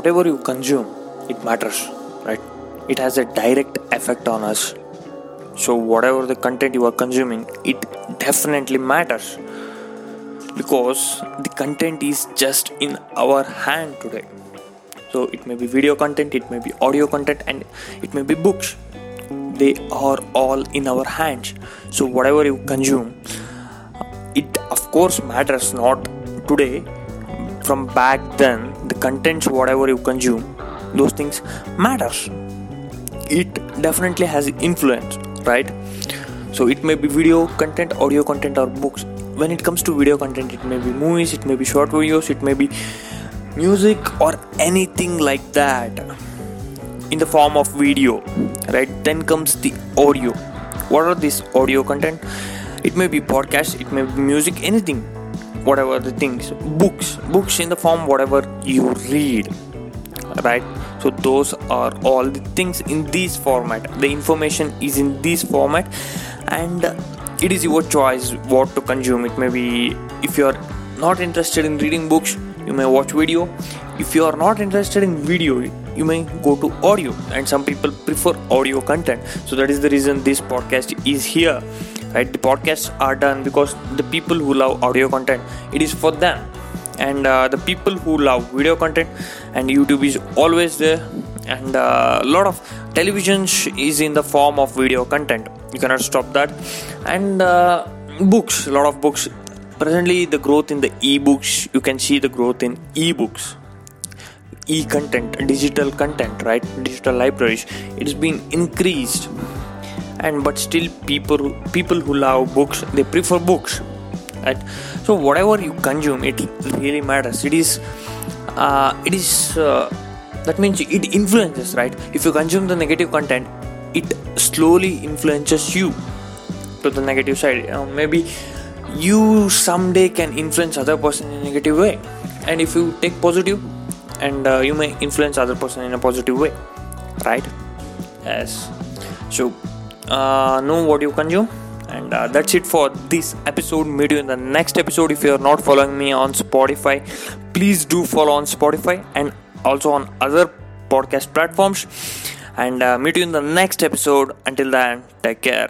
whatever you consume it matters right? It has a direct effect on us. So whatever the content you are consuming it definitely matters because the content is just in our hand today. So it may be video content it may be audio content and it may be books. They are all in our hands. So whatever you consume it of course matters not today from back then. the contents whatever you consume those things matters. It definitely has influence right? So it may be video content audio content or books. When it comes to video content it may be movies it may be short videos it may be music or anything like that. In the form of video right? Then comes the audio. What are this audio content? It may be podcast it may be music anything whatever the things books books in the form whatever you read right? So those are all the things in this format. The information is in this format and it is your choice what to consume it. May be if you are not interested in reading books you may watch video. If you are not interested in video you may go to audio. And some people prefer audio content. So that is the reason this podcast is here right? The podcasts are done because the people who love audio content it is for them. And uh, the people who love video content and youtube is always there. And a uh, lot of television is in the form of video content. You cannot stop that. And uh, books a lot of books. Presently the growth in the e-books you can see the growth in e-books. E-content digital content right? Digital libraries. It's been increased and but still people people who love books they prefer books right? So whatever you consume it really matters. It is uh, it is uh, that means it influences right? If you consume the negative content it slowly influences you to the negative side. Uh, maybe you someday can influence other person in a negative way. And if you take positive and uh, you may influence other person in a positive way right? Yes. So uh, know what you consume? And uh, that's it for this episode. Meet you in the next episode. If you are not following me on spotify please do follow on spotify and also on other podcast platforms. And uh, meet you in the next episode. Until then take care